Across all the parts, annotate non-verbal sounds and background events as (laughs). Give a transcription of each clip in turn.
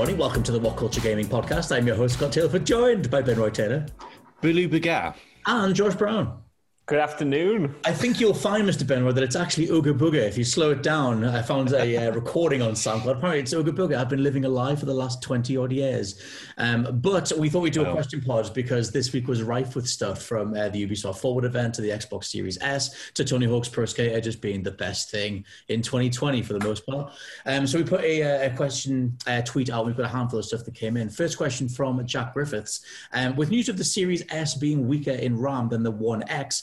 everybody. Welcome to the What Culture Gaming Podcast. I'm your host, Scott Tailford, joined by Ben Roy Taylor Bulu Bagat. and George Brown. Good afternoon. I think you'll find, Mr. Benroy, that it's actually Ooga Booga. If you slow it down, I found a uh, recording on SoundCloud. Apparently, it's Ooga Booga. I've been living a lie for the last 20 odd years. Um, but we thought we'd do a question pod because this week was rife with stuff from uh, the Ubisoft Forward event to the Xbox Series S to Tony Hawk's Pro Skater just being the best thing in 2020 for the most part. Um, so we put a, uh, a question uh, tweet out. We've got a handful of stuff that came in. First question from Jack Griffiths. Um, with news of the Series S being weaker in RAM than the One X,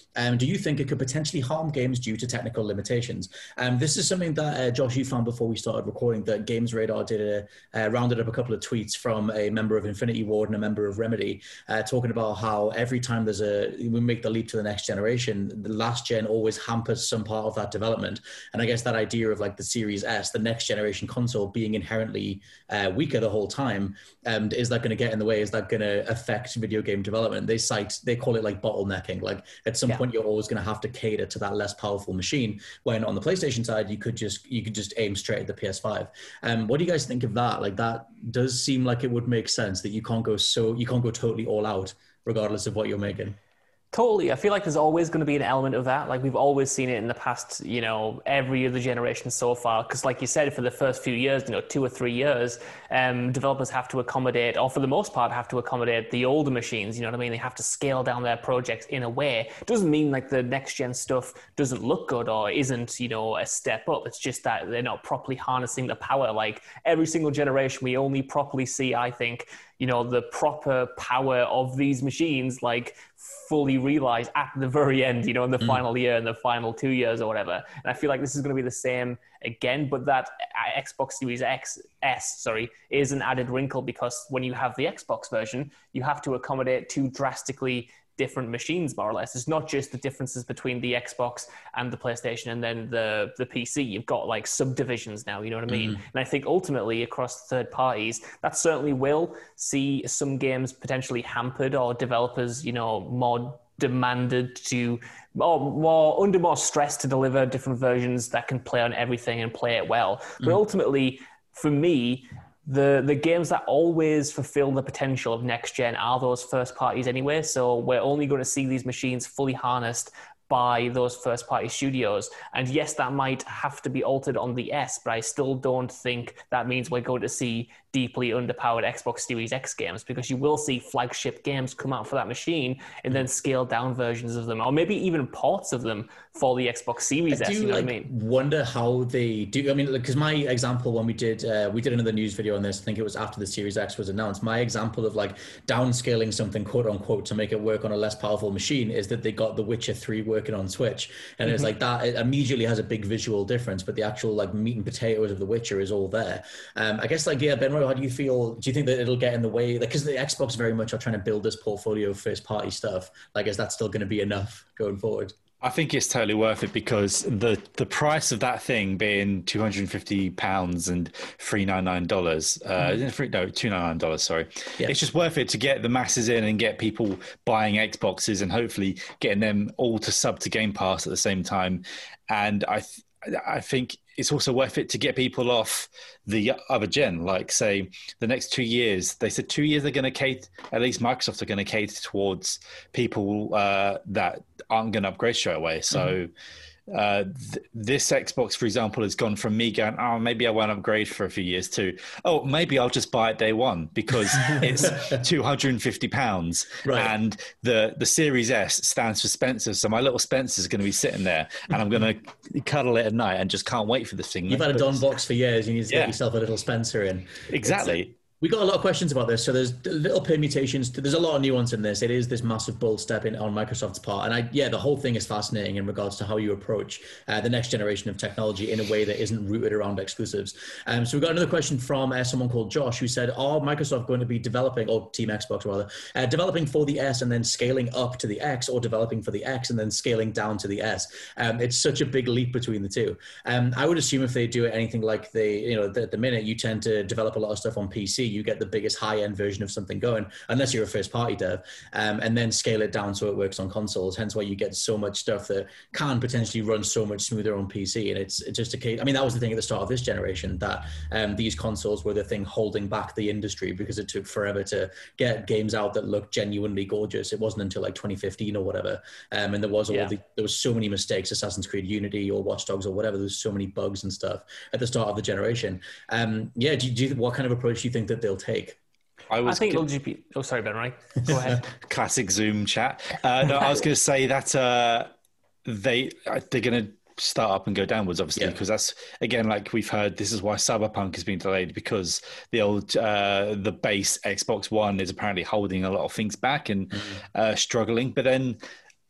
um, do you think it could potentially harm games due to technical limitations? Um, this is something that uh, Josh, you found before we started recording. That Games Radar did a uh, rounded up a couple of tweets from a member of Infinity Ward and a member of Remedy, uh, talking about how every time there's a we make the leap to the next generation, the last gen always hampers some part of that development. And I guess that idea of like the Series S, the next generation console, being inherently uh, weaker the whole time, um, is that going to get in the way? Is that going to affect video game development? They cite they call it like bottlenecking. Like at some Yeah. Point you're always going to have to cater to that less powerful machine. When on the PlayStation side, you could just you could just aim straight at the PS5. Um, what do you guys think of that? Like that does seem like it would make sense that you can't go so you can't go totally all out regardless of what you're making. Totally. I feel like there's always going to be an element of that. Like we've always seen it in the past, you know, every other generation so far. Because, like you said, for the first few years, you know, two or three years, um, developers have to accommodate, or for the most part, have to accommodate the older machines. You know what I mean? They have to scale down their projects in a way. It doesn't mean like the next gen stuff doesn't look good or isn't, you know, a step up. It's just that they're not properly harnessing the power. Like every single generation, we only properly see, I think, you know, the proper power of these machines, like fully realized at the very end, you know, in the final year, in the final two years or whatever. And I feel like this is going to be the same again, but that uh, Xbox Series X S, sorry, is an added wrinkle because when you have the Xbox version, you have to accommodate two drastically different machines more or less. It's not just the differences between the xbox and the playstation and then the the pc you've got like subdivisions now you know what i mean? Mm-hmm. And i think ultimately across third parties that certainly will see some games potentially hampered or developers you know more demanded to or more under more stress to deliver different versions that can play on everything and play it well. But mm-hmm. ultimately for me the the games that always fulfill the potential of next gen are those first parties anyway. So we're only going to see these machines fully harnessed by those first party studios. And yes, that might have to be altered on the S, but I still don't think that means we're going to see deeply underpowered Xbox Series X games because you will see flagship games come out for that machine and then scaled down versions of them, or maybe even ports of them for the Xbox Series I S. do You know like, what I mean? wonder how they do. I mean, because my example when we did uh, we did another news video on this. I think it was after the Series X was announced. My example of like downscaling something quote unquote to make it work on a less powerful machine is that they got The Witcher Three working on Switch, and Mm-hmm. it's like that it immediately has a big visual difference. But the actual like meat and potatoes of The Witcher is all there. Um, I guess like yeah, Ben, how do you feel? Do you think that it'll get in the way? Like because the Xbox very much are trying to build this portfolio of first party stuff. Like is that still going to be enough going forward? I think it's totally worth it because the the price of that thing being two hundred and fifty pounds and three nine nine dollars, uh, three, no two nine nine dollars. Sorry, Yeah. it's just worth it to get the masses in and get people buying Xboxes and hopefully getting them all to sub to Game Pass at the same time. And I th- I think it's also worth it to get people off the other gen. Like, say, the next two years, they said two years they're going to cater, at least Microsoft are going to cater towards people uh, that aren't going to upgrade straight away. So. Mm-hmm uh, th- this Xbox, for example, has gone from me going, oh, maybe I won't upgrade for a few years too. oh, maybe I'll just buy it day one because (laughs) it's two hundred and fifty pounds, right. and the the Series S stands for Spencer, so my little Spencer is going to be sitting there, and I'm going to cuddle it at night and just can't wait for this thing. You've had a Don box for years. You need to yeah. get yourself a little Spencer in. Exactly. We got a lot of questions about this, so there's little permutations. There's a lot of nuance in this. It is this massive bold step in on Microsoft's part, and I, yeah, the whole thing is fascinating in regards to how you approach uh, the next generation of technology in a way that isn't rooted around exclusives. Um, so we got another question from uh, someone called Josh who said, "Are Microsoft going to be developing, or Team Xbox rather, uh, developing for the S and then scaling up to the X, or developing for the X and then scaling down to the S?" Um, it's such a big leap between the two. Um, I would assume if they do anything like they, you know, at the minute you tend to develop a lot of stuff on PC, you get the biggest high end version of something going, unless you're a first party dev, um, and then scale it down so it works on consoles. Hence why you get so much stuff that can potentially run so much smoother on PC. And it's, it's just a case. I mean, that was the thing at the start of this generation that um, these consoles were the thing holding back the industry because it took forever to get games out that looked genuinely gorgeous. It wasn't until like 2015 or whatever, um, and there was all yeah. the, there was so many mistakes. Assassin's Creed Unity or Watch Dogs or whatever. There's so many bugs and stuff at the start of the generation. Um, yeah, do, do you, what kind of approach do you think that they'll take? I, was I think it'll just be. Oh, sorry, Ben. Right, go ahead. (laughs) (laughs) Classic Zoom chat. Uh, no, I was (laughs) going to say that uh, they uh, they're going to start up and go downwards, obviously, because yeah. that's again like we've heard. This is why Cyberpunk has been delayed because the old uh, the base Xbox One is apparently holding a lot of things back and mm. uh, struggling. But then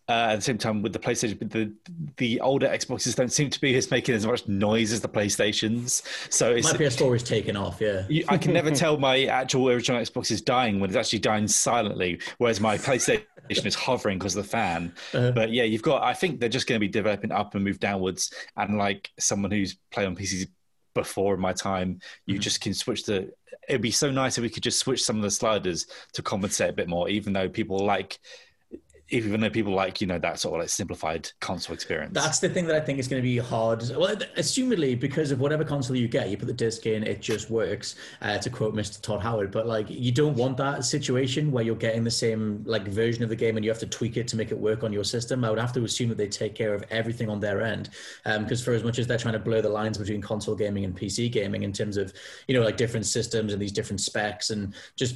uh, at the same time, with the PlayStation, the the older Xboxes don't seem to be as making as much noise as the PlayStations. So it's, my PS4 is taken off. Yeah, you, I can never tell my actual original Xbox is dying when it's actually dying silently, whereas my PlayStation is hovering because of the fan. Uh-huh. But yeah, you've got. I think they're just going to be developing up and move downwards. And like someone who's played on PCs before in my time, you mm-hmm. just can switch the. It'd be so nice if we could just switch some of the sliders to compensate a bit more, even though people like even though people like you know that sort of like simplified console experience. That's the thing that i think is going to be hard. Well assumedly because of whatever console you get you put the disc in it just works uh, to quote mr todd howard but like you don't want that situation where you're getting the same like version of the game and you have to tweak it to make it work on your system. I would have to assume that they take care of everything on their end because um, for as much as they're trying to blur the lines between console gaming and pc gaming in terms of you know like different systems and these different specs and just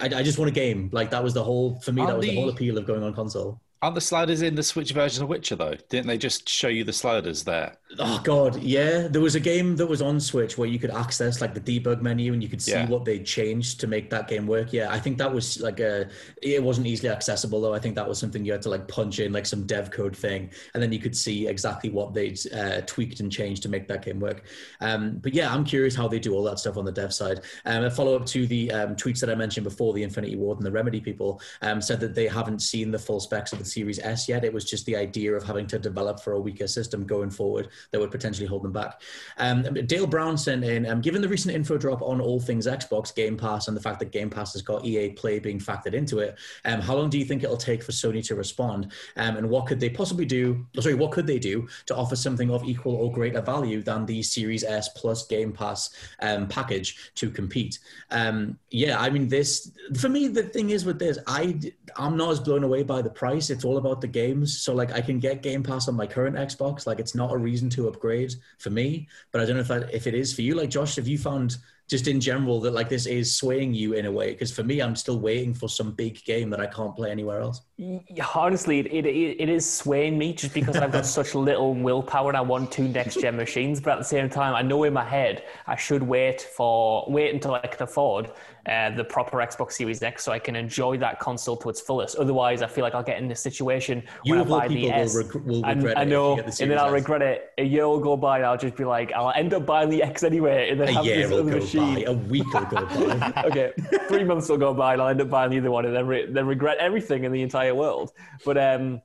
i, I just want a game like that was the whole for me that was the, the whole appeal of going on console. Aren't the sliders in the Switch version of Witcher though? Didn't they just show you the sliders there? Oh god, yeah. There was a game that was on Switch where you could access like the debug menu and you could see yeah. what they changed to make that game work. Yeah, I think that was like a. It wasn't easily accessible though. I think that was something you had to like punch in like some dev code thing, and then you could see exactly what they'd uh, tweaked and changed to make that game work. Um, but yeah, I'm curious how they do all that stuff on the dev side. Um, a follow up to the um, tweets that I mentioned before, the Infinity Ward and the Remedy people um, said that they haven't seen the full specs of the Series S yet. It was just the idea of having to develop for a weaker system going forward that would potentially hold them back. Um, Dale Brown sent in, um, given the recent info drop on all things Xbox, Game Pass, and the fact that Game Pass has got EA Play being factored into it, um, how long do you think it'll take for Sony to respond? Um, and what could they possibly do? Oh, sorry, what could they do to offer something of equal or greater value than the Series S plus Game Pass um, package to compete? Um, yeah, I mean, this for me, the thing is with this, I I'm not as blown away by the price. It's all about the games. So like I can get Game Pass on my current Xbox. Like it's not a reason to upgrade for me. But I don't know if that, if it is for you. Like Josh, have you found just in general that like this is swaying you in a way? Because for me, I'm still waiting for some big game that I can't play anywhere else. Honestly, it, it, it is swaying me just because I've got (laughs) such little willpower and I want two next gen machines. But at the same time, I know in my head I should wait for wait until I can afford uh, the proper Xbox Series X so I can enjoy that console to its fullest. Otherwise, I feel like I'll get in a situation where I buy the S. Will, reg- will regret I, I know, the and then I'll regret it. A year will go by, and I'll just be like, I'll end up buying the X anyway, and then a have year this will other machine. By. A week will go by. (laughs) okay, three months will go by, and I'll end up buying the other one, and then re- then regret everything in the entire world. But um,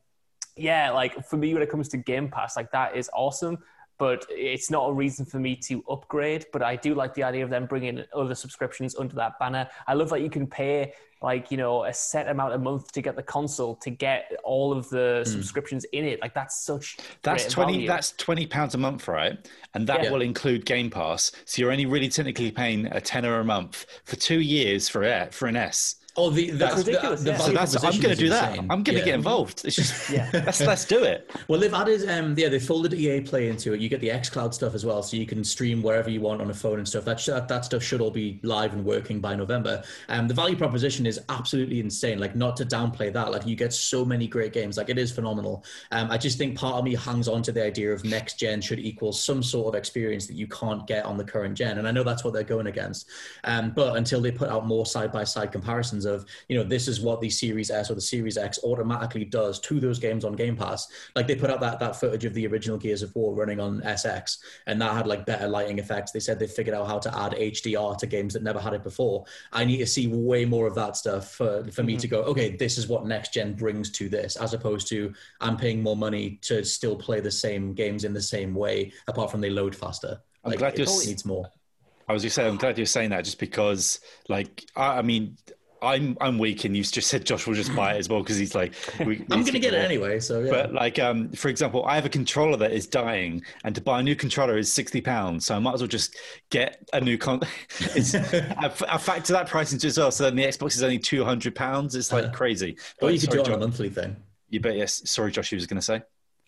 yeah, like for me, when it comes to Game Pass, like that is awesome but it's not a reason for me to upgrade. But I do like the idea of them bringing other subscriptions under that banner. I love that you can pay like you know a set amount a month to get the console to get all of the mm. subscriptions in it like that's such that's 20 value. that's 20 pounds a month right and that yeah. will include game pass so you're only really technically paying a tenner a month for two years for it for an s Oh, the, that's, that's ridiculous. The, the so that's, I'm going to do that. I'm going to yeah. get involved. It's just, (laughs) yeah. let's, let's do it. Well, they've added, um, yeah, they folded EA Play into it. You get the xCloud stuff as well, so you can stream wherever you want on a phone and stuff. That that, that stuff should all be live and working by November. Um, the value proposition is absolutely insane. Like, not to downplay that. Like, you get so many great games. Like, it is phenomenal. Um, I just think part of me hangs on to the idea of next gen should equal some sort of experience that you can't get on the current gen, and I know that's what they're going against. Um, but until they put out more side by side comparisons of, you know, this this is what the Series S or the Series X automatically does to those games on Game Pass. Like they put out that that footage of the original Gears of War running on SX, and that had like better lighting effects. They said they figured out how to add HDR to games that never had it before. I need to see way more of that stuff for for mm-hmm. me to go. Okay, this is what next gen brings to this, as opposed to I'm paying more money to still play the same games in the same way, apart from they load faster. I'm like, glad you needs more. I was just saying, I'm glad you're saying that, just because, like, I, I mean, I'm I'm weak, and you just said Josh will just buy it as well because he's like, we, (laughs) I'm going to get it anyway. So, yeah. but like, um, for example, I have a controller that is dying, and to buy a new controller is sixty pounds. So I might as well just get a new con. (laughs) it's, I, I factor that price into as well. So then the Xbox is only two hundred pounds. It's like uh, crazy. But you could do it on a monthly thing. You bet. Yes. Sorry, Josh. You was going to say.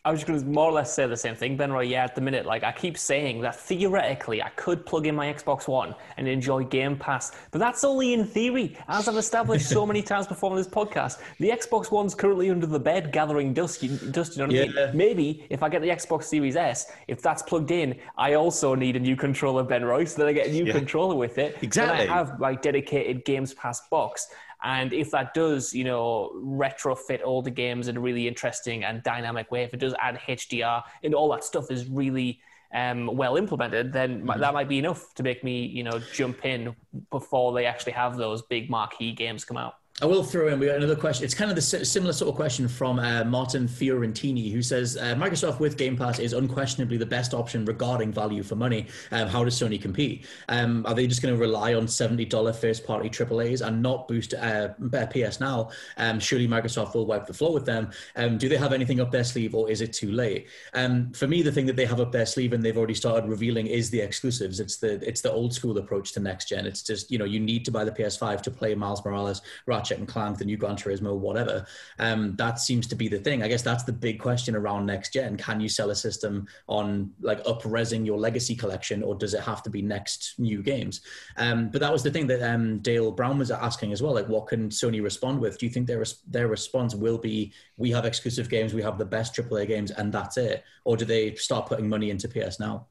I was just going to more or less say the same thing, Ben Roy. Yeah, at the minute, like I keep saying that theoretically I could plug in my Xbox One and enjoy Game Pass, but that's only in theory. As I've established so many (laughs) times before on this podcast, the Xbox One's currently under the bed gathering dust. You, dust, you know what yeah. I mean? Maybe if I get the Xbox Series S, if that's plugged in, I also need a new controller, Ben Roy, so that I get a new yeah. controller with it. Exactly. I have my dedicated Games Pass box. And if that does, you know, retrofit all the games in a really interesting and dynamic way, if it does add HDR and all that stuff is really um, well implemented, then mm-hmm. that might be enough to make me, you know, jump in before they actually have those big marquee games come out. I will throw in. We got another question. It's kind of the similar sort of question from uh, Martin Fiorentini, who says uh, Microsoft with Game Pass is unquestionably the best option regarding value for money. Um, how does Sony compete? Um, are they just going to rely on seventy dollar first party AAA's and not boost uh, PS Now? Um, surely Microsoft will wipe the floor with them. Um, do they have anything up their sleeve, or is it too late? Um, for me, the thing that they have up their sleeve and they've already started revealing is the exclusives. It's the it's the old school approach to next gen. It's just you know you need to buy the PS5 to play Miles Morales. Ratchet and Clank, the new Gran Turismo, whatever. Um, that seems to be the thing. I guess that's the big question around next gen. Can you sell a system on like up-resing your legacy collection, or does it have to be next new games? Um, but that was the thing that um, Dale Brown was asking as well. Like, what can Sony respond with? Do you think their their response will be, "We have exclusive games, we have the best AAA games, and that's it," or do they start putting money into PS now?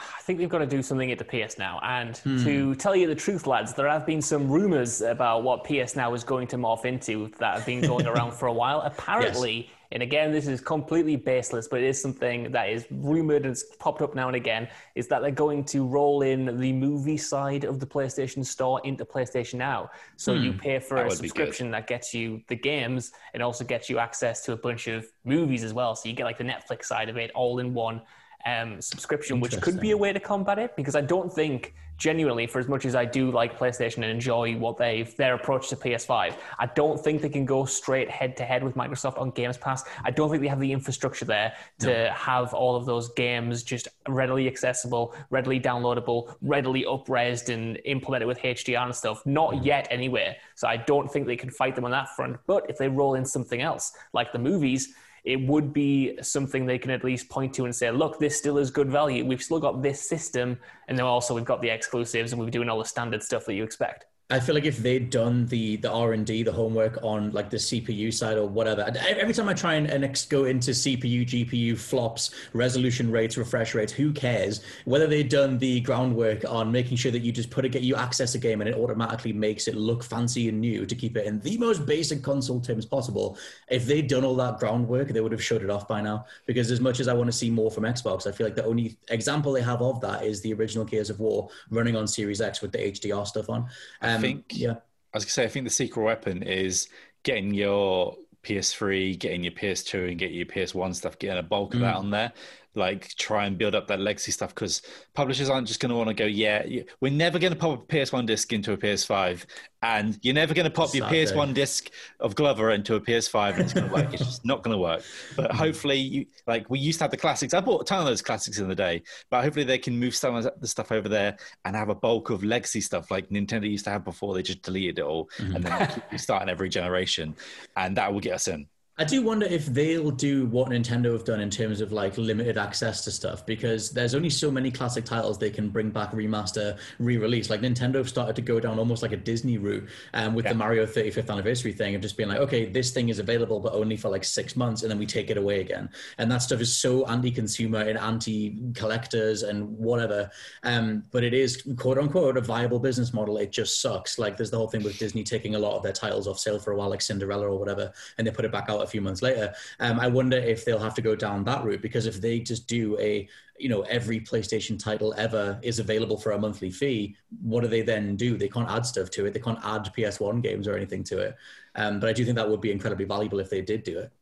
I think they've got to do something at the PS Now. And hmm. to tell you the truth, lads, there have been some rumors about what PS Now is going to morph into that have been going around for a while. (laughs) Apparently, yes. and again, this is completely baseless, but it is something that is rumored and it's popped up now and again, is that they're going to roll in the movie side of the PlayStation Store into PlayStation Now. So hmm. you pay for that a subscription that gets you the games and also gets you access to a bunch of movies as well. So you get like the Netflix side of it all in one um, subscription, which could be a way to combat it because I don't think genuinely, for as much as I do like PlayStation and enjoy what they've their approach to PS5, I don't think they can go straight head to head with Microsoft on Games Pass. I don't think they have the infrastructure there to no. have all of those games just readily accessible, readily downloadable, readily upresed and implemented with HDR and stuff. Not mm. yet, anyway. So I don't think they can fight them on that front. But if they roll in something else, like the movies it would be something they can at least point to and say, look, this still is good value. We've still got this system, and then also we've got the exclusives, and we're doing all the standard stuff that you expect. I feel like if they'd done the the R and D, the homework on like the CPU side or whatever, every time I try and, and go into CPU, GPU flops, resolution rates, refresh rates, who cares? Whether they'd done the groundwork on making sure that you just put a get you access a game and it automatically makes it look fancy and new to keep it in the most basic console terms possible. If they'd done all that groundwork, they would have shut it off by now. Because as much as I want to see more from Xbox, I feel like the only example they have of that is the original Gears of War running on Series X with the HDR stuff on. Um, um, think yeah. I was gonna say I think the secret weapon is getting your PS3, getting your PS2, and getting your PS1 stuff, getting a bulk of mm. that on there. Like try and build up that legacy stuff because publishers aren't just going to want to go, yeah, we're never going to pop a PS1 disc into a PS5, and you're never going to pop your PS1 disc of Glover into a PS5, and it's going to work. it's just not going to work. But hopefully, you, like we used to have the classics. I bought a ton of those classics in the day, but hopefully they can move some of the stuff over there and have a bulk of legacy stuff like Nintendo used to have before. They just deleted it all, mm-hmm. and then keep starting every generation, and that will get us in. I do wonder if they'll do what Nintendo have done in terms of like limited access to stuff because there's only so many classic titles they can bring back, remaster, re-release. Like Nintendo have started to go down almost like a Disney route um, with yeah. the Mario 35th anniversary thing of just being like, okay, this thing is available but only for like six months, and then we take it away again. And that stuff is so anti-consumer and anti-collectors and whatever. Um, but it is quote unquote a viable business model. It just sucks. Like there's the whole thing with Disney taking a lot of their titles off sale for a while, like Cinderella or whatever, and they put it back out few months later. Um, I wonder if they'll have to go down that route because if they just do a you know every PlayStation title ever is available for a monthly fee, what do they then do? They can't add stuff to it. They can't add PS1 games or anything to it. Um, but I do think that would be incredibly valuable if they did do it.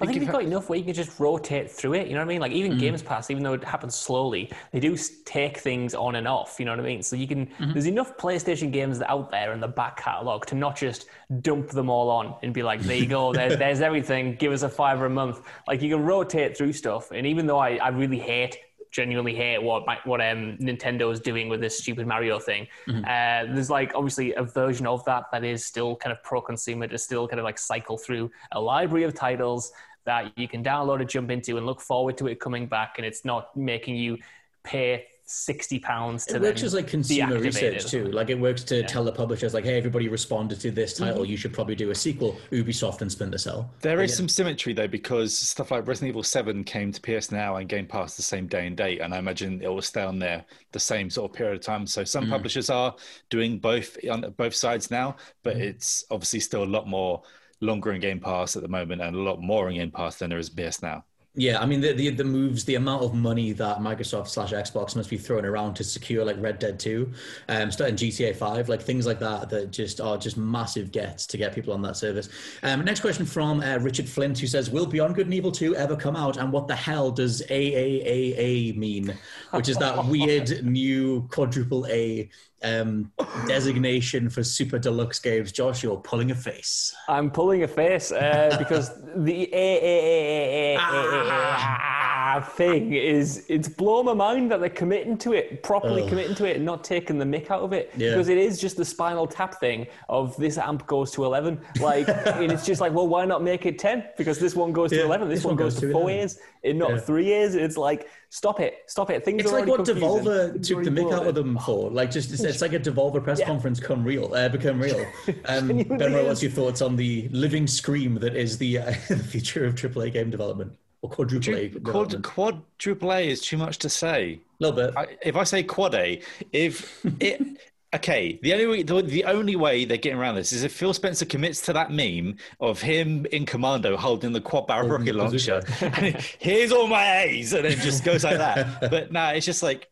I think you've got enough where you can just rotate through it. You know what I mean? Like even mm. Games Pass, even though it happens slowly, they do take things on and off. You know what I mean? So you can. Mm-hmm. There's enough PlayStation games out there in the back catalog to not just dump them all on and be like, "There you go, there's, (laughs) there's everything. Give us a fiver a month." Like you can rotate through stuff. And even though I, I really hate genuinely hate what what um, Nintendo is doing with this stupid Mario thing. Mm-hmm. Uh, there's like obviously a version of that that is still kind of pro-consumer to still kind of like cycle through a library of titles that you can download and jump into and look forward to it coming back, and it's not making you pay sixty pounds to. It works as like consumer research too. Like it works to yeah. tell the publishers, like, "Hey, everybody responded to this title. Mm-hmm. You should probably do a sequel." Ubisoft and Splinter Cell. There is yeah. some symmetry though, because stuff like Resident Evil Seven came to PS Now and Game Pass the same day and date, and I imagine it will stay on there the same sort of period of time. So some mm-hmm. publishers are doing both on both sides now, but mm-hmm. it's obviously still a lot more longer in Game Pass at the moment and a lot more in Game Pass than there is PS Now. Yeah, I mean the, the, the moves, the amount of money that Microsoft slash Xbox must be throwing around to secure like Red Dead Two, um, starting GTA Five, like things like that that just are just massive gets to get people on that service. Um, next question from uh, Richard Flint who says, "Will Beyond Good and Evil Two ever come out? And what the hell does AAAA mean? Which is that weird new quadruple A um, designation for super deluxe games. Josh, you're pulling a face. I'm pulling a face uh, because the thing is it's blown my mind that they're committing to it, properly Ugh. committing to it, and not taking the mick out of it. Yeah. Because it is just the spinal tap thing of this amp goes to 11. Like, (laughs) and it's just like, well, why not make it 10? Because this one goes to 11, this, this one, goes, goes to four 11. years, in not yeah. three years. It's like, stop it, stop it. Things it's like what Devolver took the mick out of them for. Like, just it's, it's like a Devolver press conference come real, uh, become real. (laughs) Um, ben, what's your thoughts on the living scream that is the, uh, (laughs) the future of AAA game development? Or quadruple A. Quad, quadruple A is too much to say. A little bit. I, if I say quad A, if it. (laughs) Okay, the only way, the, the, only way they're getting around this is if Phil Spencer commits to that meme of him in commando holding the quad barrel rocket launcher. (laughs) Here's all my A's, and it just goes like that. (laughs) But no, nah, it's just like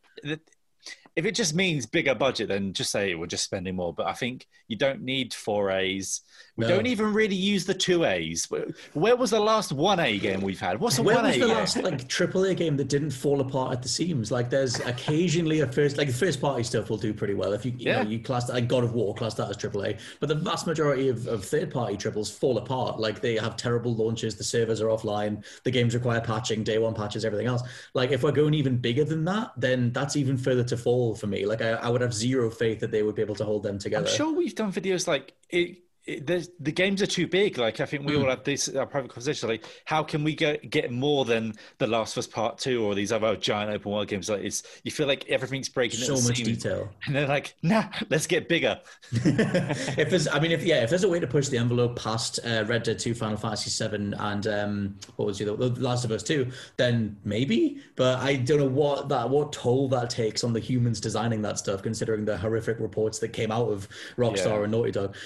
if it just means bigger budget, then just say we're just spending more. But I think you don't need four A's. We no. don't even really use the two A's. Where was the last one A game we've had? What's a Where one A? Where was the last like triple A game that didn't fall apart at the seams? Like there's occasionally a first like the first party stuff will do pretty well if you you, yeah. know, you class like God of War class that as triple A. But the vast majority of, of third party triples fall apart. Like they have terrible launches, the servers are offline, the games require patching, day one patches, everything else. Like if we're going even bigger than that, then that's even further to fall for me. Like I, I would have zero faith that they would be able to hold them together. I'm sure we've done videos like it it, the games are too big. Like I think we all mm. have this uh, private conversation. Like, how can we get get more than the Last of Us Part Two or these other giant open world games? Like, it's you feel like everything's breaking. So much scene. detail, and they're like, nah, let's get bigger. (laughs) if there's, I mean, if yeah, if there's a way to push the envelope past uh, Red Dead Two, Final Fantasy Seven, and um, what was the, the Last of Us Two, then maybe. But I don't know what that what toll that takes on the humans designing that stuff, considering the horrific reports that came out of Rockstar yeah. and Naughty Dog.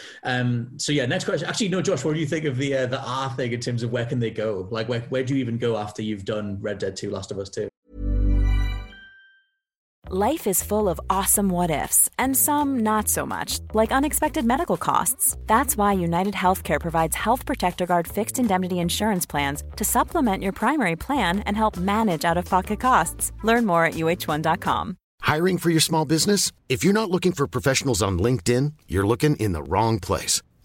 Um, so yeah, next question. Actually, no, Josh. What do you think of the uh, the R thing in terms of where can they go? Like, where where do you even go after you've done Red Dead Two, Last of Us Two? Life is full of awesome what ifs, and some not so much, like unexpected medical costs. That's why United Healthcare provides Health Protector Guard fixed indemnity insurance plans to supplement your primary plan and help manage out of pocket costs. Learn more at uh1.com. Hiring for your small business? If you're not looking for professionals on LinkedIn, you're looking in the wrong place.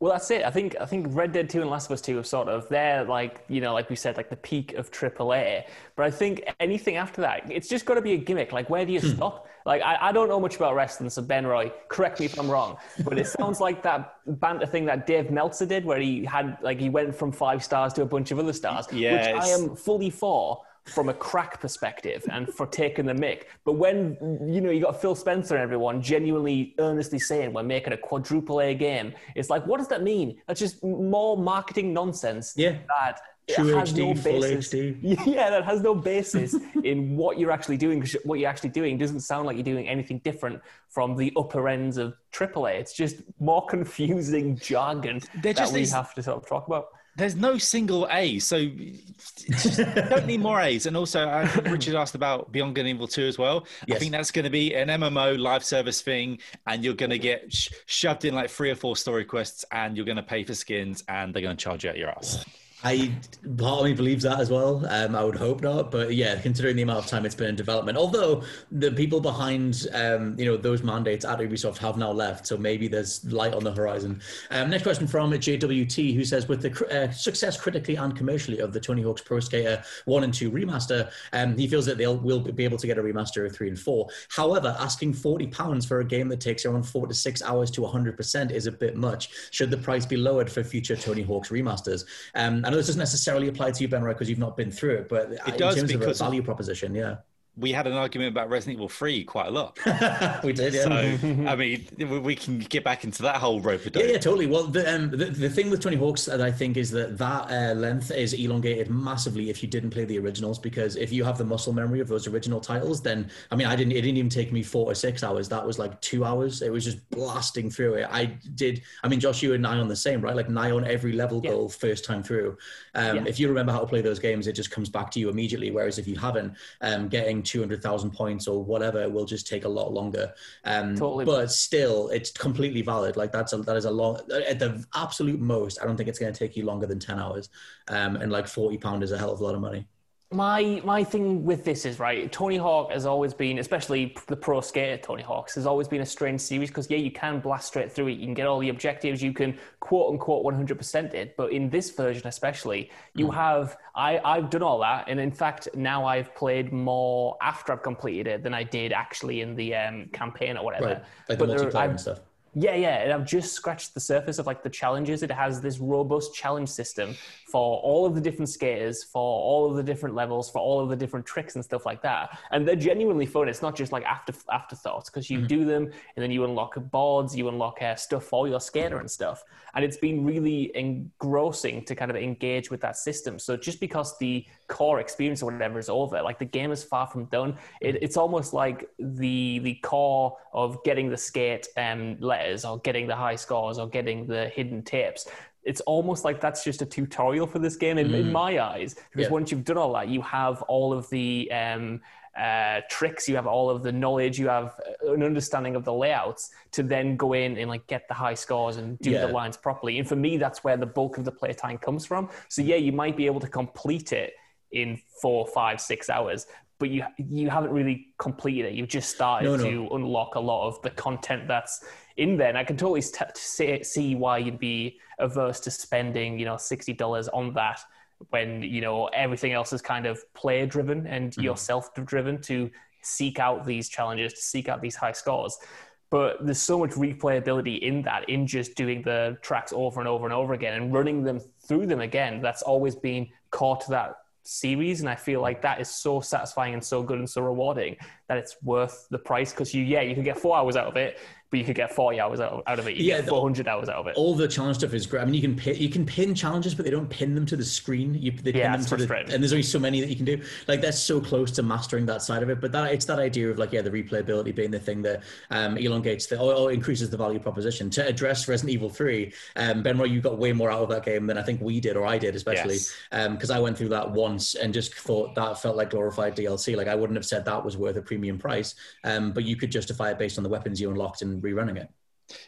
Well, that's it. I think I think Red Dead Two and Last of Us Two are sort of they're like you know like we said like the peak of AAA. But I think anything after that, it's just got to be a gimmick. Like where do you hmm. stop? Like I, I don't know much about wrestling, so Ben Roy, correct me if I'm wrong, but it (laughs) sounds like that banter thing that Dave Meltzer did, where he had like he went from five stars to a bunch of other stars, which I am fully for from a crack perspective and for taking the mick. But when you know you got Phil Spencer and everyone genuinely earnestly saying we're making a quadruple A game, it's like what does that mean? That's just more marketing nonsense. Yeah. That True has HD, no full basis. HD. (laughs) Yeah, that has no basis (laughs) in what you're actually doing. Because What you're actually doing doesn't sound like you're doing anything different from the upper ends of AAA. It's just more (laughs) confusing jargon They're that just we these- have to sort of talk about. There's no single A, so (laughs) don't need more A's. And also, I think Richard asked about Beyond Good and Evil 2 as well. I think that's going to be an MMO live service thing, and you're going to get sh- shoved in like three or four story quests, and you're going to pay for skins, and they're going to charge you out your ass. I part of me believes that as well. Um, I would hope not, but yeah, considering the amount of time it's been in development, although the people behind um, you know those mandates at Ubisoft have now left, so maybe there's light on the horizon. Um, next question from JWT, who says, with the uh, success critically and commercially of the Tony Hawk's Pro Skater One and Two remaster, um, he feels that they'll will be able to get a remaster of three and four. However, asking forty pounds for a game that takes around four to six hours to hundred percent is a bit much. Should the price be lowered for future Tony Hawk's remasters? I know this doesn't necessarily apply to you, Ben, right? Because you've not been through it, but in does terms of a because- value proposition, yeah, We had an argument about Resident Evil 3 quite a lot. (laughs) we did. Yeah. So, (laughs) I mean, we- we can get back into that whole rope a Yeah, yeah, totally. Well, the, um, the the thing with Tony Hawk's that I think is that that uh, length is elongated massively if you didn't play the originals. Because if you have the muscle memory of those original titles, then I mean, I didn't. It didn't even take me four or six hours. That was like two hours. It was just blasting through it. I did. I mean, Josh, you and I on the same, right? Like nigh on every level Yeah. goal first time through. Um, Yeah. If you remember how to play those games, it just comes back to you immediately. Whereas if you haven't, um, getting two hundred thousand points or whatever will just take a lot longer. Um, Totally. But still, it's completely valid. Like that's a that is a long at the absolute most. I don't think it's going to take you longer than ten hours, um, and like forty pound is a hell of a lot of money. My my thing with this is right. Tony Hawk has always been, especially the pro skater Tony Hawk's, has always been a strange series because yeah, you can blast straight through it. You can get all the objectives. You can quote unquote 100% it. But in this version, especially, you mm. have I I've done all that, and in fact now I've played more after I've completed it than I did actually in the um, campaign or whatever. Right, like but the multiplayer and stuff. Yeah, yeah, and I've just scratched the surface of like the challenges. It has this robust challenge system for all of the different skaters, for all of the different levels, for all of the different tricks and stuff like that. And they're genuinely fun. It's not just like after afterthoughts because you mm-hmm. do them and then you unlock boards, you unlock uh, stuff for your skater and stuff. And it's been really engrossing to kind of engage with that system. So just because the core experience or whatever is over, like the game is far from done. It, it's almost like the the core of getting the skate um, letters or getting the high scores or getting the hidden tapes it's almost like that's just a tutorial for this game in, mm. in my eyes because yeah. once you've done all that you have all of the um, uh, tricks you have all of the knowledge you have an understanding of the layouts to then go in and like get the high scores and do yeah. the lines properly and for me that's where the bulk of the playtime comes from so yeah you might be able to complete it in four five six hours but you you haven't really completed it you've just started no, no. to unlock a lot of the content that's in there. And I can totally t- see why you'd be averse to spending, you know, sixty dollars on that when you know everything else is kind of player driven and mm-hmm. yourself driven to seek out these challenges, to seek out these high scores. But there's so much replayability in that, in just doing the tracks over and over and over again and running them through them again. That's always been core to that series and i feel like that is so satisfying and so good and so rewarding that it's worth the price because you yeah you can get four hours out of it but you could get 40 hours out, out of it. You yeah, get 400 the, hours out of it. All the challenge stuff is great. I mean, you can pin, you can pin challenges, but they don't pin them to the screen. You, they yeah, pin them to the, and there's only so many that you can do. Like that's so close to mastering that side of it. But that it's that idea of like yeah, the replayability being the thing that um, elongates the or, or, increases the value proposition. To address Resident Evil 3, um, Ben Roy, you got way more out of that game than I think we did, or I did especially, because yes. um, I went through that once and just thought that felt like glorified DLC. Like I wouldn't have said that was worth a premium price, um, but you could justify it based on the weapons you unlocked and rerunning it.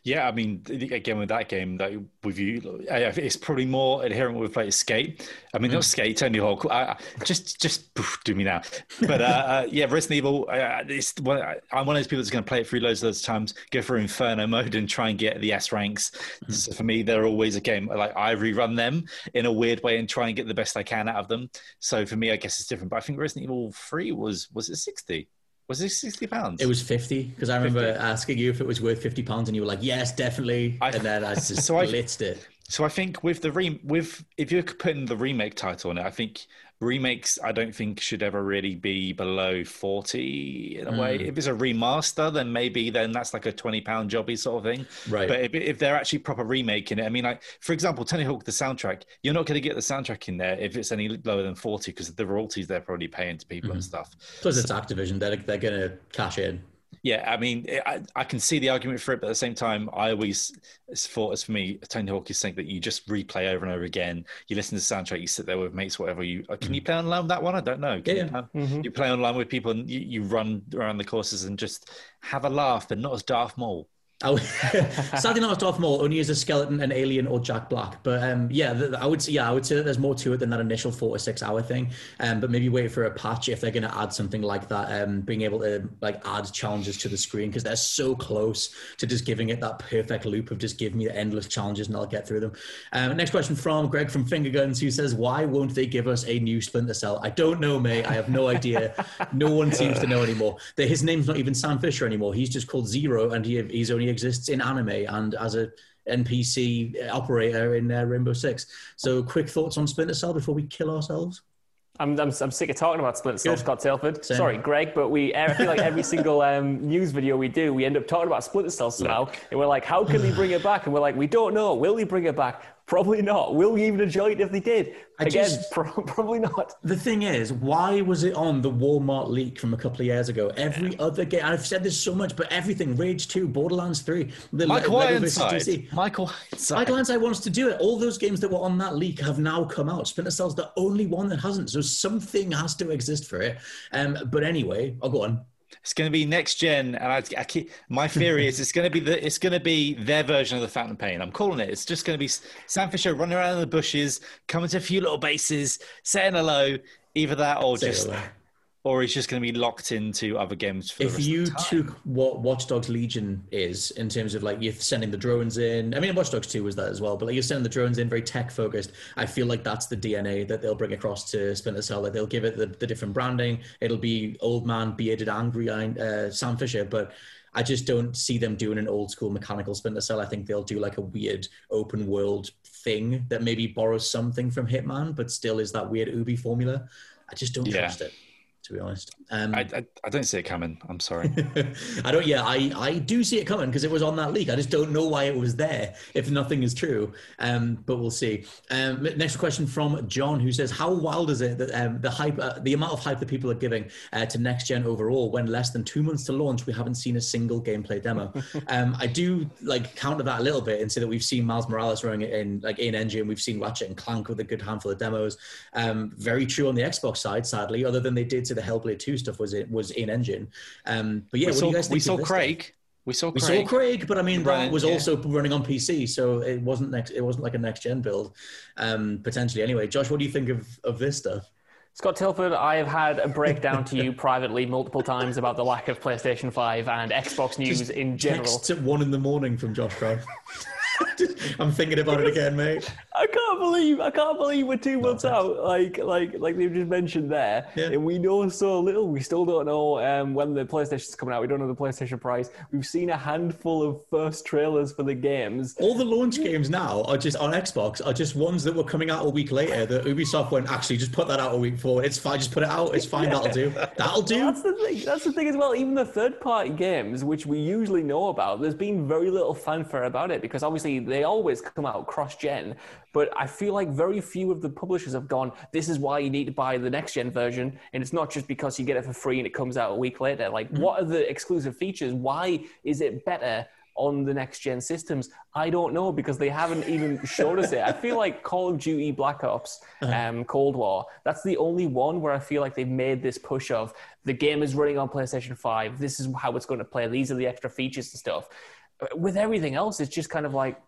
Yeah, I mean, again with that game, that with you, it's probably more adherent with like Skate. I mean, mm. not Skate, Tony Hawk. I, just, just do me now. But uh, uh, yeah, Resident Evil. Uh, it's, well, I'm one of those people that's going to play it through loads of those times, go for Inferno mode, and try and get the S ranks. Mm. So for me, they're always a game like I rerun them in a weird way and try and get the best I can out of them. So for me, I guess it's different. But I think Resident Evil Three was was it sixty? Was it sixty pounds? It was fifty because I remember 50. asking you if it was worth fifty pounds, and you were like, "Yes, definitely." I, and then I just (laughs) so blitzed I, it. So I think with the re- with if you're putting the remake title on it, I think remakes I don't think should ever really be below 40 in a mm. way. If it's a remaster, then maybe then that's like a 20 pound jobby sort of thing. Right. But if, if they're actually proper remaking it, I mean, like for example, Tony Hawk, the soundtrack, you're not going to get the soundtrack in there if it's any lower than 40 because the royalties they're probably paying to people mm. and stuff. Plus, so, it's Activision; they're they're going to cash in yeah, I mean, I, I can see the argument for it, but at the same time, I always thought, as for me, Tony Hawk is saying that you just replay over and over again. You listen to the soundtrack, you sit there with mates, whatever. You uh, can mm-hmm. you play online with that one? I don't know. Can yeah, you, mm-hmm. you, play online with people and you, you run around the courses and just have a laugh, but not as Darth Maul. I sadly not Darth Maul, only as a skeleton, an alien, or Jack Black. But um, yeah, I would say yeah, I would say that there's more to it than that initial four to six hour thing. Um, but maybe wait for a patch if they're going to add something like that. Um, being able to like add challenges to the screen because they're so close to just giving it that perfect loop of just give me the endless challenges and I'll get through them. Um, next question from Greg from Finger Guns who says, "Why won't they give us a new Splinter Cell?" I don't know, mate. I have no idea. no one seems to know anymore. His name's not even Sam Fisher anymore. He's just called Zero, and he he's only exists in anime and as a NPC operator in uh, Rainbow Six. So, quick thoughts on Splinter Cell before we kill ourselves. I'm, I'm, I'm sick of talking about Splinter Cell, Scott Tailford. Same. Sorry, Greg, but we I feel like every (laughs) single um, news video we do, we end up talking about Splinter Cell now, and we're like, how can we bring it back? And we're like, we don't know. Will we bring it back? Probably not. Will we even enjoy it if they did? I Again, just, (laughs) pro- probably not. The thing is, why was it on the Walmart leak from a couple of years ago? Every yeah. other game, I've said this so much, but everything, Rage 2, Borderlands 3, the Michael Le- Ironside. Michael Ironside. Michael Ironside wants to do it. All those games that were on that leak have now come out. Splinter Cell's the only one that hasn't. So something has to exist for it. Um, but anyway, I'll go on. It's going to be next gen, and I, I keep, my theory is it's going to be the it's going to be their version of the Phantom Pain. I'm calling it. It's just going to be Sam Fisher running around in the bushes, coming to a few little bases, saying hello. Either that, or Say just, away. Or he's just going to be locked into other games. For the if you of the time. took what Watch Dogs Legion is in terms of like you're sending the drones in, I mean Watch Dogs 2 was that as well, but like you're sending the drones in very tech focused. I feel like that's the DNA that they'll bring across to Splinter Cell. Like they'll give it the, the different branding. It'll be old man, bearded, angry uh, Sam Fisher, but I just don't see them doing an old school mechanical Splinter Cell. I think they'll do like a weird open world thing that maybe borrows something from Hitman, but still is that weird Ubi formula. I just don't Yeah. trust it, to be honest. Um, I, I, I don't see it coming. I'm sorry. (laughs) I don't. Yeah, I I do see it coming because it was on that leak. I just don't know why it was there if nothing is true. Um, but we'll see. Um, next question from John, who says, "How wild is it that um, the hype, uh, the amount of hype that people are giving uh, to next gen overall, when less than two months to launch, we haven't seen a single gameplay demo." (laughs) um, I do like counter that a little bit and say that we've seen Miles Morales running it in like in engine. We've seen Ratchet and Clank with a good handful of demos. Um, very true on the Xbox side, sadly. Other than they did to the Hellblade Two stuff was it was in engine. Um, but yeah, we what saw, do you guys think we saw this stuff? Craig. We saw We Craig. saw Craig, but I mean that was yeah. also running on PC, so it wasn't next. It wasn't like a next gen build, um, potentially. Anyway, Josh, what do you think of of this stuff? Scott Tailford, I have had a breakdown to you (laughs) privately multiple times about the lack of PlayStation 5 and Xbox news Just in general. Texts at one in the morning from Josh Brown. (laughs) (laughs) I'm thinking about it again, mate. I can't believe I can't believe we're two months out. Like like like they've just mentioned there, Yeah. and we know so little. We still don't know um, when the PlayStation's coming out. We don't know the PlayStation price. We've seen a handful of first trailers for the games. All the launch games now are just on Xbox are just ones that were coming out a week later. That Ubisoft went actually just put that out a week forward. It's fine, just put it out. It's fine. That'll do. (laughs) That'll do. That's the thing. That's the thing as well. Even the third-party games, which we usually know about, there's been very little fanfare about it because obviously they always come out cross-gen. But I feel like very few of the publishers have gone. This is why you need to buy the next-gen version, and it's not just because you get it for free and it comes out a week later. Like, what are the exclusive features? Why is it better? On the next gen systems, I don't know because they haven't even showed us it. I feel like Call of Duty Black Ops, um, Cold War, that's the only one where I feel like they've made this push of the game is running on PlayStation 5. This is how it's going to play. These are the extra features and stuff. With everything else, it's just kind of like,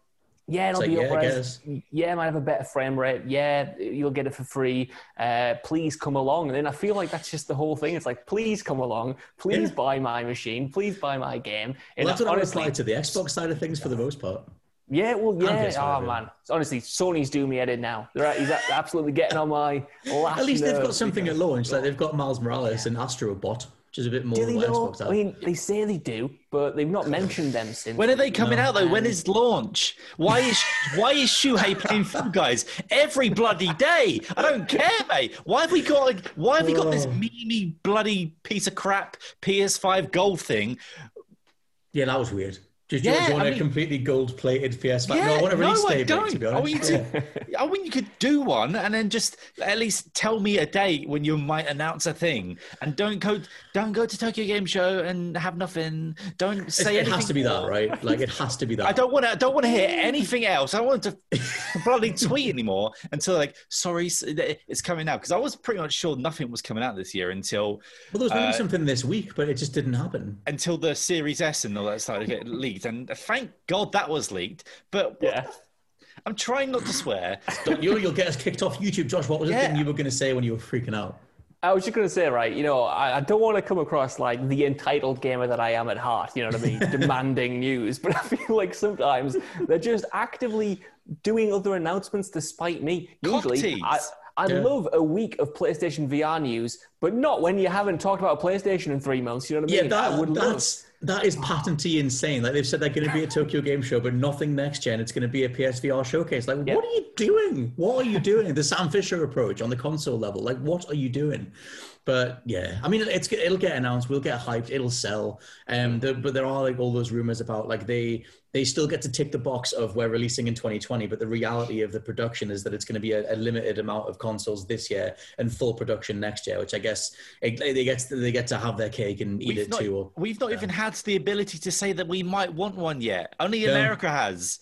yeah, it'll like, be yeah, up I. Yeah, it might have a better frame rate. Yeah, you'll get it for free. Uh, please come along. And then I feel like that's just the whole thing. It's like, please come along. Please Yeah. buy my machine. Please buy my game. And Well, that's what I would apply to the Xbox side of things for the most part. yeah, well, yeah. Oh yeah. man, honestly, Sony's doing me headed now. They're he's absolutely getting on my last. At least they've got something at because- launch. Like they've got Miles Morales and Astro Bot, which is a bit more Do than they what know? Xbox have. I mean, they say they do, but they've not mentioned them since. When are they coming out though? When um, is launch? Why is why is Shuhei playing Fall Guys every bloody day? I don't care, mate. Why have we got like, why have we got this memey bloody piece of crap PS5 gold thing? yeah, that was weird. Yeah, you want I a mean- completely gold-plated PS5? Yeah, no, I want a release I date, mate, to be don't. I honest. mean, to, (laughs) I mean, you could do one and then just at least tell me a date when you might announce a thing, and don't go, don't go to Tokyo Game Show and have nothing. Don't say it anything. has to be that, right? Like it has to be that. I don't want to. I don't want to hear (laughs) anything else. I don't want to bloody tweet anymore until like, sorry, it's coming out because I was pretty much sure nothing was coming out this year until Well, there was maybe uh, something this week, but it just didn't happen. until the Series S and all that started to get leaked, and thank God that was leaked. But what Yeah. the f- I'm trying not to swear. (laughs) Don't you, you'll get us kicked off YouTube, Josh. What was the thing you were going to say when you were freaking out? I was just going to say, right, you know, I, I don't want to come across like the entitled gamer that I am at heart, you know what I mean? (laughs) Demanding news. But I feel like sometimes they're just actively doing other announcements despite me. Usually, Cocktease. I, I Yeah. love a week of PlayStation VR news, but not when you haven't talked about PlayStation in three months, you know what I Yeah, mean? I that, would love. That is patently insane. Like they've said they're going to be a Tokyo Game Show, but nothing next gen. It's going to be a PSVR showcase. Like, Yeah. what are you doing? What are you doing? The Sam Fisher approach on the console level. Like, what are you doing? But yeah, I mean, it's it'll get announced. We'll get hyped. It'll sell. Um, the, but there are like all those rumors about like they they still get to tick the box of we're releasing in 2020. But the reality of the production is that it's going to be a, a limited amount of consoles this year and full production next year. Which I guess it, they get to, they get to have their cake and eat We've it not, too. Or, we've not even had the ability to say that we might want one yet. Only Yeah. America has.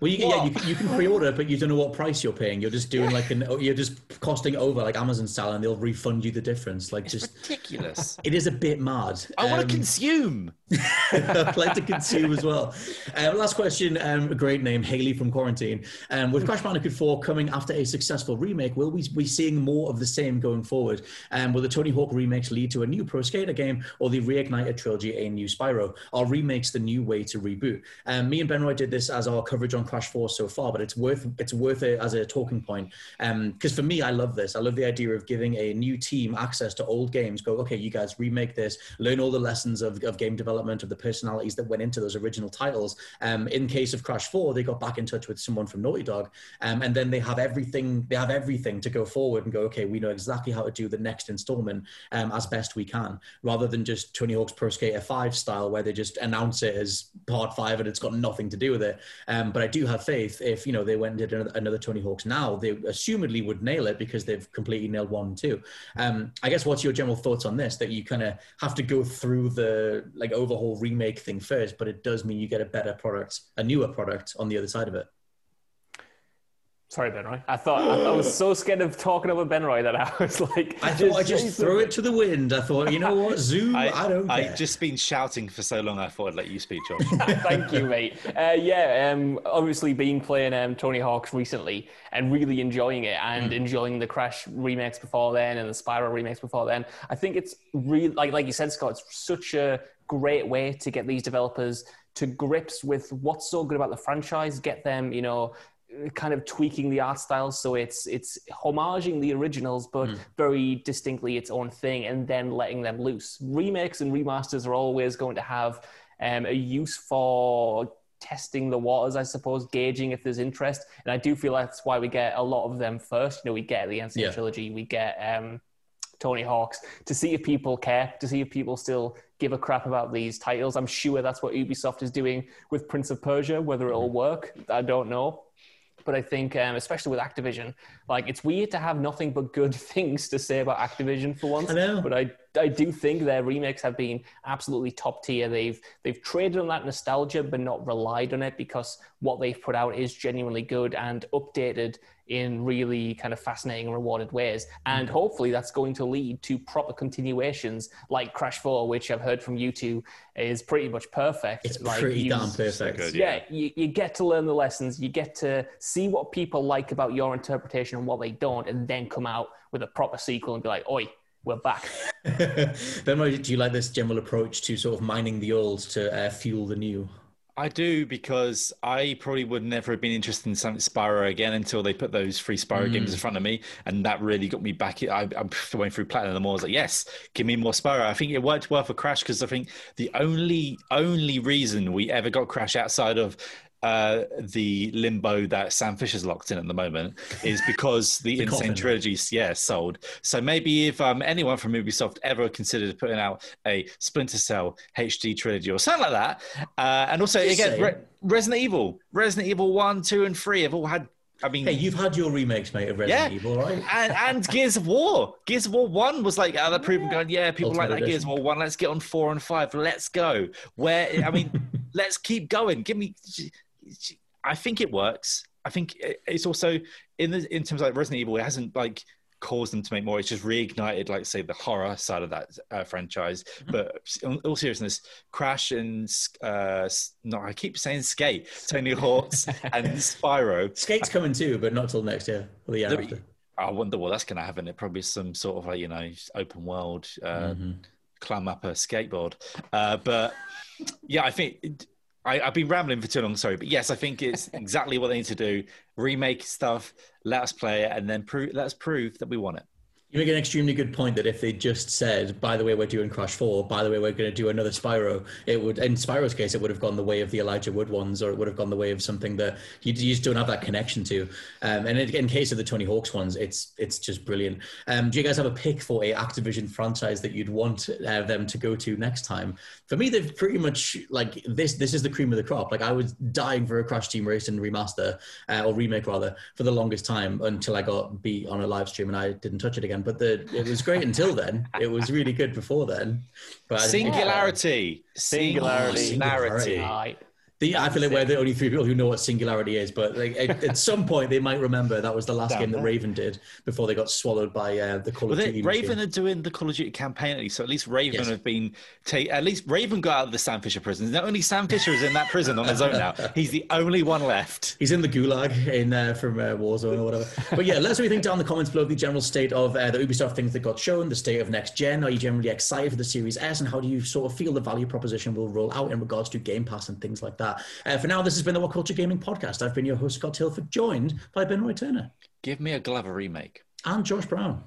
Well, you, yeah, you, can- you can pre-order, but you don't know what price you're paying. You're just doing like an, you're just costing over like Amazon style, and they'll refund you the difference. Like It's just ridiculous. (laughs) it is a bit mad. I want Um, to consume. (laughs) I'd like to consume as well. Um, (laughs) last question, um, a great name, Haley from Quarantine. Um, with Crash Bandicoot 4 coming after a successful remake, will we be seeing more of the same going forward? Um, will the Tony Hawk remakes lead to a new Pro Skater game or the Reignited trilogy a new Spyro? Are remakes the new way to reboot? Um, me and Ben Roy did this as our coverage on Crash 4 so far, but it's worth it's worth it as a talking point. Because for me, I love this. I love the idea of giving a new team access to old games. Go, okay, you guys remake this, learn all the lessons of, of game development, of the personalities that went into those original titles. Um, in case of Crash 4, they got back in touch with someone from Naughty Dog, um, and then they have everything. They have everything to go forward and go, okay, we know exactly how to do the next installment um, as best we can, rather than just Tony Hawk's Pro Skater 5 style, where they just announce it as part five and it's got nothing to do with it. Um, but I do have faith if you know they went and did another, another Tony Hawk's now, they assumedly would nail it because they've completely nailed one and two. Um, I guess what's your general thoughts on this? That you kind of have to go through the like overhaul remake thing first, but it does mean you get a better product, a newer product on the other side of it. Sorry, Ben Roy. I thought I, I was so scared of talking over Ben Roy that I was like, I thought I just threw it to the wind. I thought, you know what, (laughs) Zoom. I, I, don't. I've just been shouting for so long. I thought I'd let you speak, Josh. (laughs) Thank you, mate. Uh, yeah, um, obviously been playing um, Tony Hawk's recently and really enjoying it and enjoying the Crash remakes before then and the Spyro remakes before then. I think it's really like like you said, Scott. It's such a great way to get these developers to grips with what's so good about the franchise. Get them, you know, kind of tweaking the art style so it's it's homaging the originals but very distinctly its own thing and then letting them loose remakes and remasters are always going to have um, a use for testing the waters i suppose gauging if there's interest and i do feel that's why we get a lot of them first you know we get the N. Sane Yeah. trilogy we get um, Tony Hawks to see if people care, to see if people still give a crap about these titles. I'm sure that's what Ubisoft is doing with Prince of Persia. Whether it'll work, I don't know. But I think, um, especially with Activision, like it's weird to have nothing but good (laughs) things to say about Activision for once. I know. But I, I do think their remakes have been absolutely top tier. They've they've traded on that nostalgia, but not relied on it because what they've put out is genuinely good and updated in really kind of fascinating and rewarded ways. And Mm-hmm. hopefully that's going to lead to proper continuations like Crash 4, which I've heard from you two is pretty much perfect. it's like pretty you- damn perfect. good, yeah, you, you get to learn the lessons, you get to see what people like about your interpretation and what they don't, and then come out with a proper sequel and be like, oi, we're back. (laughs) ben, Roy, do you like this general approach to sort of mining the old to uh, fuel the new? I do because I probably would never have been interested in something Spyro again until they put those free Spyro games in mm. front of me, and that really got me back. I, I'm going through Platinum. I was like, yes, give me more Spyro. I think it worked well for Crash because I think the only only reason we ever got Crash outside of uh, the limbo that Sam Fisher's locked in at the moment is (laughs) because the, The N. Sane trilogy, yeah, sold. So maybe if um, anyone from Ubisoft ever considered putting out a Splinter Cell HD trilogy or something like that, uh, and also again. Re- Resident Evil, Resident Evil one, two, and three have all had. I mean, Hey, you've had your remakes, mate, of Resident yeah, Evil, right? (laughs) and, and Gears of War. Gears of War One was like other people going, yeah, people Ultimate like that Gears of War One. Let's get on four and five. Let's go. Where I mean, (laughs) let's keep going. Give me. I think it works. I think it's also in the in terms of like Resident Evil, it hasn't like caused them to make more. It's just reignited, like say, the horror side of that uh, franchise. Mm-hmm. But in all seriousness, Crash and uh, no, I keep saying Skate, Tony Hawk's, (laughs) and Spyro. Skate's coming too, but not till next year or the year There- after. I wonder what that's going to happen. it. Probably some sort of like you know open world, uh, Mm-hmm. climb up a skateboard. Uh, but yeah, I think it, I, I've been rambling for too long. Sorry, but yes, I think it's exactly what they need to do: remake stuff, let us play it, and then prove let us prove that we want it. You make an extremely good point that if they just said, by the way, we're doing Crash 4, by the way, we're going to do another Spyro, it would, in Spyro's case, it would have gone the way of the Elijah Wood ones, or it would have gone the way of something that you, you just don't have that connection to. Um, and in, in case of the Tony Hawk's ones, it's it's just brilliant. Um, do you guys have a pick for a Activision franchise that you'd want uh, them to go to next time? For me, they've pretty much, like, this This is the cream of the crop. Like, I was dying for a Crash Team Racing remaster, uh, or remake rather, for the longest time until I got beat on a live stream and I didn't touch it again. But the it was great until then. It was really good before then. But I- Singularity, Singularity. singularity. Singularity. The, I feel like we're the only three people who know what singularity is, but like, at, at, (laughs) some point they might remember that was the last Damn game that Raven did before they got swallowed by uh, the Call well, of Duty. Raven machine. are doing the Call of Duty campaign, at least, so at least Raven yes. have been take. At least Raven got out of the Sam Fisher prison. Not only Sam Fisher is in that prison on his own now. (laughs) He's the only one left. He's in the gulag in uh, from uh, Warzone or whatever. But yeah, let us know what you think down in the comments below. The general state of uh, the Ubisoft things that got shown, the state of next gen. Are you generally excited for the Series S, and how do you sort of feel the value proposition will roll out in regards to Game Pass and things like that? Uh, for now this has been the WhatCulture Gaming Podcast. I've been your host, Scott Tailford, joined by Ben Roy Turner. Give me a Glover remake. And Josh Brown.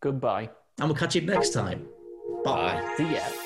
Goodbye. And we'll catch you next time. Bye. Bye. See ya.